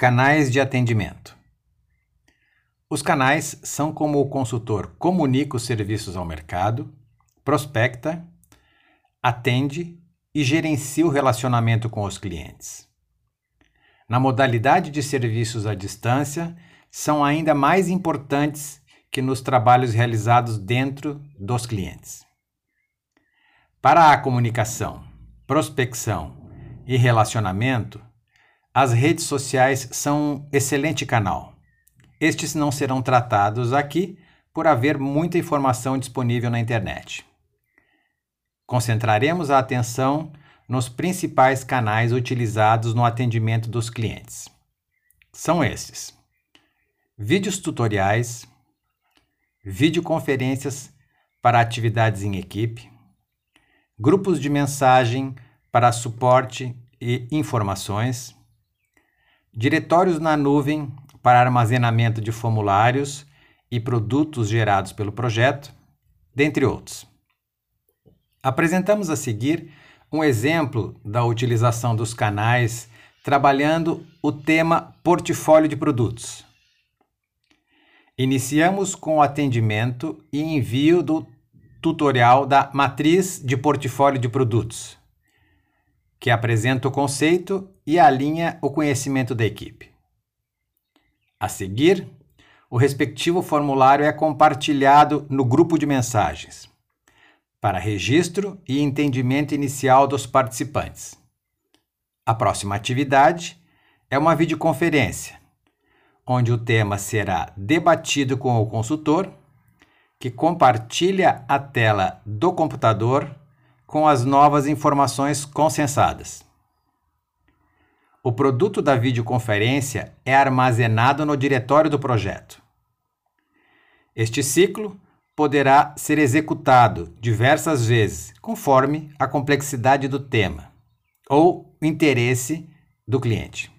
Canais de atendimento. Os canais são como o consultor comunica os serviços ao mercado, prospecta, atende e gerencia o relacionamento com os clientes. Na modalidade de serviços à distância, são ainda mais importantes que nos trabalhos realizados dentro dos clientes. Para a comunicação, prospecção e relacionamento, as redes sociais são um excelente canal. Estes não serão tratados aqui por haver muita informação disponível na internet. Concentraremos a atenção nos principais canais utilizados no atendimento dos clientes. São estes: vídeos tutoriais, videoconferências para atividades em equipe, grupos de mensagem para suporte e informações diretórios na nuvem para armazenamento de formulários e produtos gerados pelo projeto, dentre outros. Apresentamos a seguir um exemplo da utilização dos canais trabalhando o tema portfólio de produtos. Iniciamos com o atendimento e envio do tutorial da matriz de portfólio de produtos que apresenta o conceito e alinha o conhecimento da equipe. A seguir, o respectivo formulário é compartilhado no grupo de mensagens, para registro e entendimento inicial dos participantes. A próxima atividade é uma videoconferência, onde o tema será debatido com o consultor, que compartilha a tela do computador com as novas informações consensadas. O produto da videoconferência é armazenado no diretório do projeto. Este ciclo poderá ser executado diversas vezes, conforme a complexidade do tema ou interesse do cliente.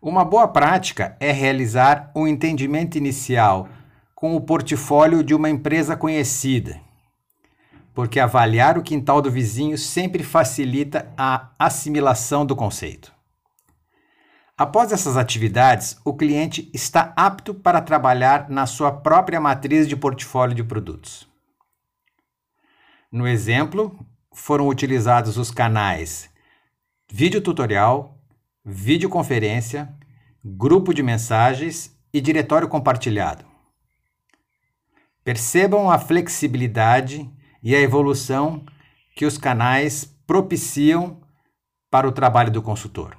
Uma boa prática é realizar um entendimento inicial com o portfólio de uma empresa conhecida porque avaliar o quintal do vizinho sempre facilita a assimilação do conceito. Após essas atividades, o cliente está apto para trabalhar na sua própria matriz de portfólio de produtos. No exemplo, foram utilizados os canais vídeo tutorial, videoconferência, grupo de mensagens e diretório compartilhado. Percebam a flexibilidade e a evolução que os canais propiciam para o trabalho do consultor.